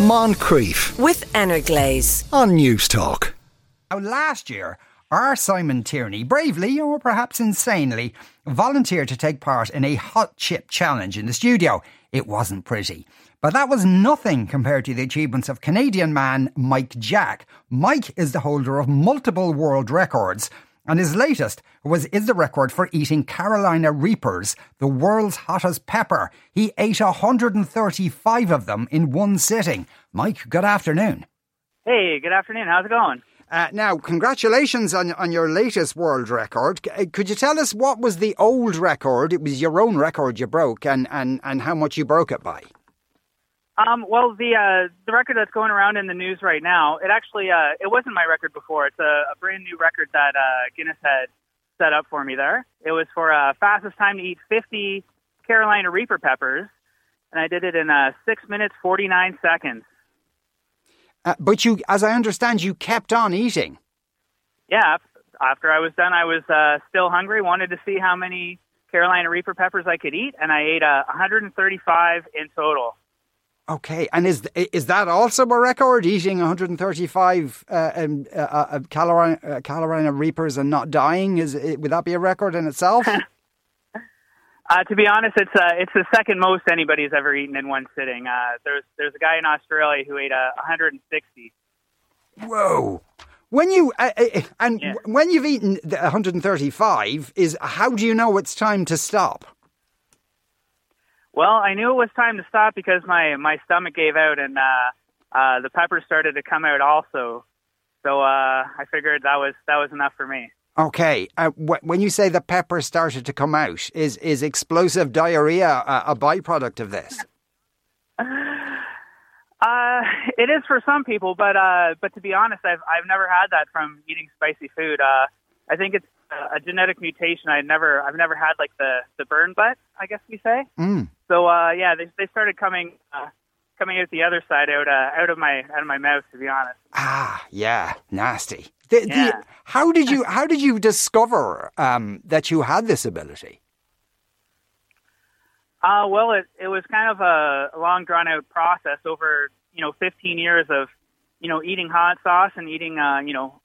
Moncrieff with Energlaze. on Newstalk. Now, last year, our Simon Tierney, bravely or perhaps insanely, volunteered to take part in a hot chip challenge in the studio. It wasn't pretty. But that was nothing compared to the achievements of Canadian man Mike Jack. Mike is the holder of multiple world records. And his latest was is the record for eating Carolina Reapers, the world's hottest pepper. He ate 135 of them in one sitting. Mike, good afternoon. Hey, good afternoon. How's it going? Uh, now, congratulations on, on your latest world record. Uh, Could you tell us what was the old record? It was your own record you broke, and, and, and how much you broke it by. Um, well, the uh, the record that's going around in the news right now, it actually uh, it wasn't my record before. It's a, a brand new record that uh, Guinness had set up for me there. It was for uh, fastest time to eat 50 Carolina Reaper peppers, and I did it in uh, six minutes 49 seconds. Uh, but you, as I understand, you kept on eating. Yeah, after I was done, I was uh, still hungry. Wanted to see how many Carolina Reaper peppers I could eat, and I ate uh, 135 in total. Okay, and is is that also a record? Eating 135 uh, um, uh, uh, Carolina, uh, Carolina Reapers and not dying is it, would that be a record in itself? Uh, to be honest, it's uh, it's the second most anybody's ever eaten in one sitting. Uh, there's there's a guy in Australia who ate uh, 160. Whoa! When you uh, uh, and Yeah. when you've eaten 135, is how do you know it's time to stop? Well, I knew it was time to stop because my my stomach gave out and uh, uh, the peppers started to come out also. So uh, I figured that was that was enough for me. Okay, uh, wh- when you say the peppers started to come out, is is explosive diarrhea a, a byproduct of this? Uh, it is for some people, but uh, but to be honest, I've I've never had that from eating spicy food. Uh, I think it's a, a genetic mutation. I never I've never had like the the burn butt, I guess we say. Mm. So uh, yeah, they they started coming uh, coming out the other side out uh, out of my out of my mouth. To be honest, Ah, yeah, nasty. The, the, how did you how did you discover um, that you had this ability? uh, well, it it was kind of a, a long drawn out process over you know 15 years of you know eating hot sauce and eating uh, you know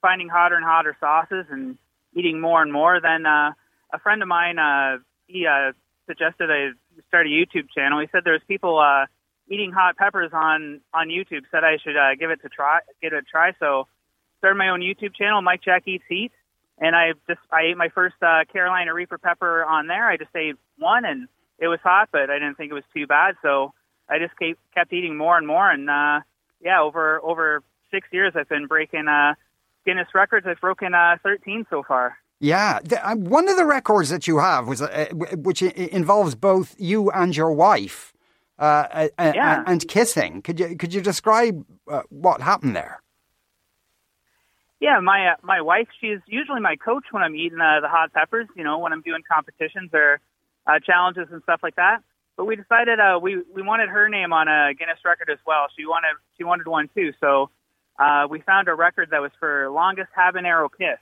finding hotter and hotter sauces and eating more and more. Then uh, a friend of mine uh, he uh, suggested I start a YouTube channel. He said there's people uh, eating hot peppers on on YouTube. Said I should uh, give it to try give it a try. So started my own YouTube channel, Mike Jack Eats Heat, and I just I ate my first uh, Carolina Reaper pepper on there. I just ate one, and it was hot, but I didn't think it was too bad. So I just kept kept eating more and more, and uh, yeah, over over six years, I've been breaking uh, Guinness records. I've broken uh, 13 so far. Yeah, uh, one of the records that you have was uh, which involves both you and your wife, uh, uh, Yeah. and kissing. Could you could you describe uh, what happened there? Yeah, my uh, my wife, she's usually my coach when I'm eating uh, the hot peppers. You know, when I'm doing competitions or uh, challenges and stuff like that. But we decided uh, we we wanted her name on a Guinness record as well. She wanted she wanted one too. So uh, we found a record that was for longest habanero kiss.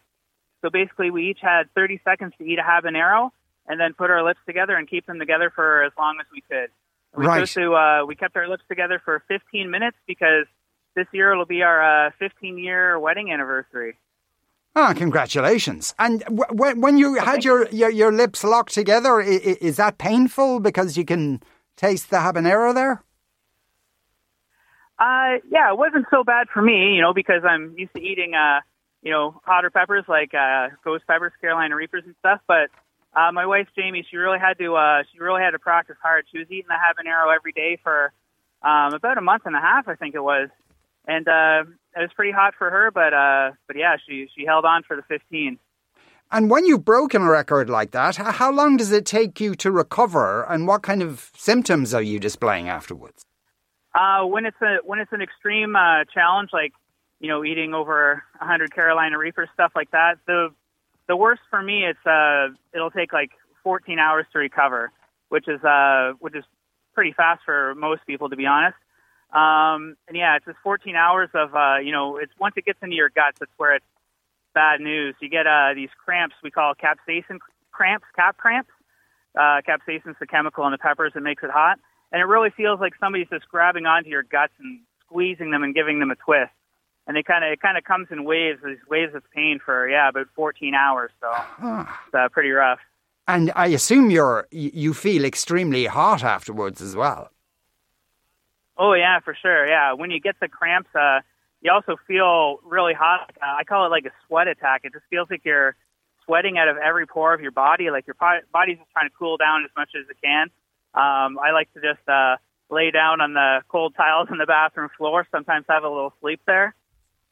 So basically, we each had 30 seconds to eat a habanero, and then put our lips together and keep them together for as long as we could. We Right. to uh, we kept our lips together for 15 minutes because this year it'll be our uh, 15 year wedding anniversary. Ah, congratulations! And w- when when you had your, your your lips locked together, i- i- is that painful because you can taste the habanero there? Uh, yeah, it wasn't so bad for me, you know, because I'm used to eating, uh, you know, hotter peppers like uh, ghost peppers, Carolina Reapers, and stuff. But uh, my wife Jamie, she really had to, uh, she really had to practice hard. She was eating the habanero every day for um, about a month and a half, I think it was, and uh, it was pretty hot for her. But uh, but yeah, she she held on for the 15. And when you've broken a record like that, how long does it take you to recover, and what kind of symptoms are you displaying afterwards? Uh, when it's a when it's an extreme uh, challenge, like you know, eating over 100 Carolina Reapers, stuff like that. The the worst for me, it's uh, it'll take like 14 hours to recover, which is uh, which is pretty fast for most people, to be honest. Um, and yeah, it's just 14 hours of uh, you know, it's once it gets into your guts, that's where it's bad news. You get uh, these cramps we call capsaicin cramps, cap cramps. Uh, capsaicin's the chemical in the peppers that makes it hot, and it really feels like somebody's just grabbing onto your guts and squeezing them and giving them a twist. And they kind of it kind of comes in waves, these waves of pain for yeah about 14 hours. So it's uh, pretty rough. And I assume you're you feel extremely hot afterwards as well. Oh yeah, for sure. Yeah, when you get the cramps, uh, you also feel really hot. Uh, I call it like a sweat attack. It just feels like you're sweating out of every pore of your body. Like your body's just trying to cool down as much as it can. Um, I like to just uh, lay down on the cold tiles in the bathroom floor. Sometimes have a little sleep there.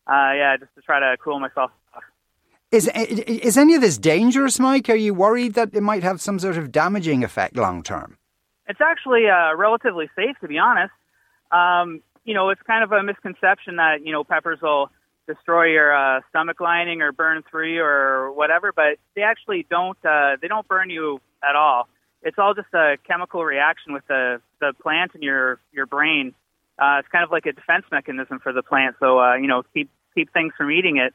Uh, yeah, just to try to cool myself off. Is is any of this dangerous, Mike? Are you worried that it might have some sort of damaging effect long term? It's actually uh, relatively safe, to be honest. Um, you know, it's kind of a misconception that you know peppers will destroy your uh, stomach lining or burn through you or whatever, but they actually don't. Uh, they don't burn you at all. It's all just a chemical reaction with the the plant in your your brain. Uh, it's kind of like a defense mechanism for the plant, so uh, you know keep keep things from eating it.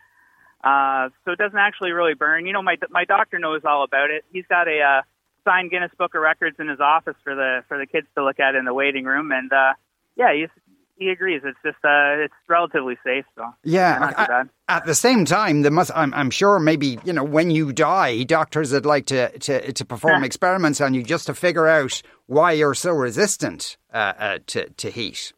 Uh, so it doesn't actually really burn. You know, my my doctor knows all about it. He's got a uh, signed Guinness Book of Records in his office for the for the kids to look at in the waiting room, and uh, yeah, he's he agrees. It's just uh, it's relatively safe. So yeah, I, at the same time, there must. I'm, I'm, sure maybe you know when you die, doctors would like to to, to perform experiments on you just to figure out why you're so resistant uh, uh, to to heat.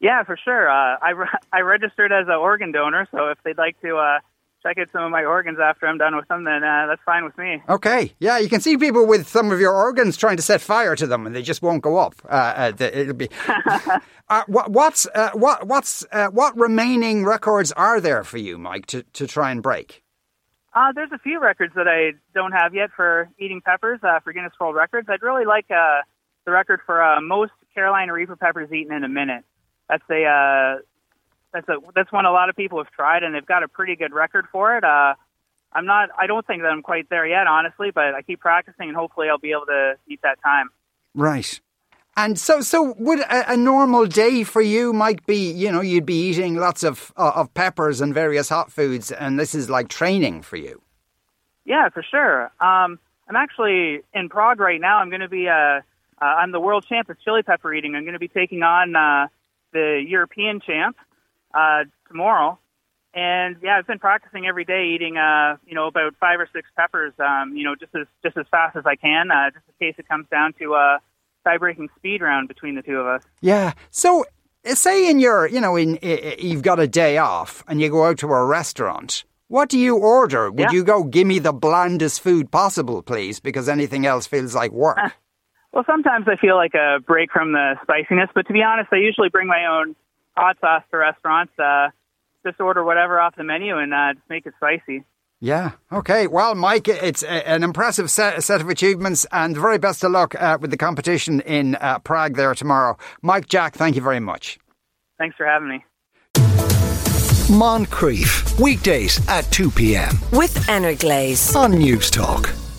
Yeah, for sure. Uh, I re- I registered as an organ donor, so if they'd like to uh, check out some of my organs after I'm done with them, then uh, that's fine with me. Okay, yeah, you can see people with some of your organs trying to set fire to them, and they just won't go up. Uh, uh, it'll be. uh, what, what's uh, what what's uh, what remaining records are there for you, Mike, to, to try and break? Uh, there's a few records that I don't have yet for eating peppers for Guinness World Records. I'd really like the record for most Carolina Reaper peppers eaten in a minute. That's a that's a that's one a lot of people have tried, and they've got a pretty good record for it. Uh, I'm not. I don't think that I'm quite there yet, honestly, but I keep practicing, and hopefully, I'll be able to beat that time. Right. And so, so would a, a, normal day for you might be, you know, you'd be eating lots of uh, of peppers and various hot foods, and this is like training for you. Yeah, for sure. Um, I'm actually in Prague right now. I'm going to be, uh, uh, I'm the world champ of chili pepper eating. I'm going to be taking on uh, the European champ uh, tomorrow. And yeah, I've been practicing every day, eating uh, you know about five or six peppers, um, you know, just as just as fast as I can, uh, just in case it comes down to a tie-breaking speed round between the two of us. Yeah. So say in your, you know, in you've got a day off and you go out to a restaurant. What do you order? Would yeah. you go, give me the blandest food possible, please, because anything else feels like work? well, sometimes I feel like a break from the spiciness, but to be honest, I usually bring my own hot sauce to restaurants. Uh, just order whatever off the menu and uh, just make it spicy. Yeah. Okay. Well, Mike, it's an impressive set, set of achievements, and very best of luck uh, with the competition in uh, Prague there tomorrow. Mike Jack, thank you very much. Thanks for having me. Moncrieff, weekdays at 2 p.m. With Energlaze on Newstalk.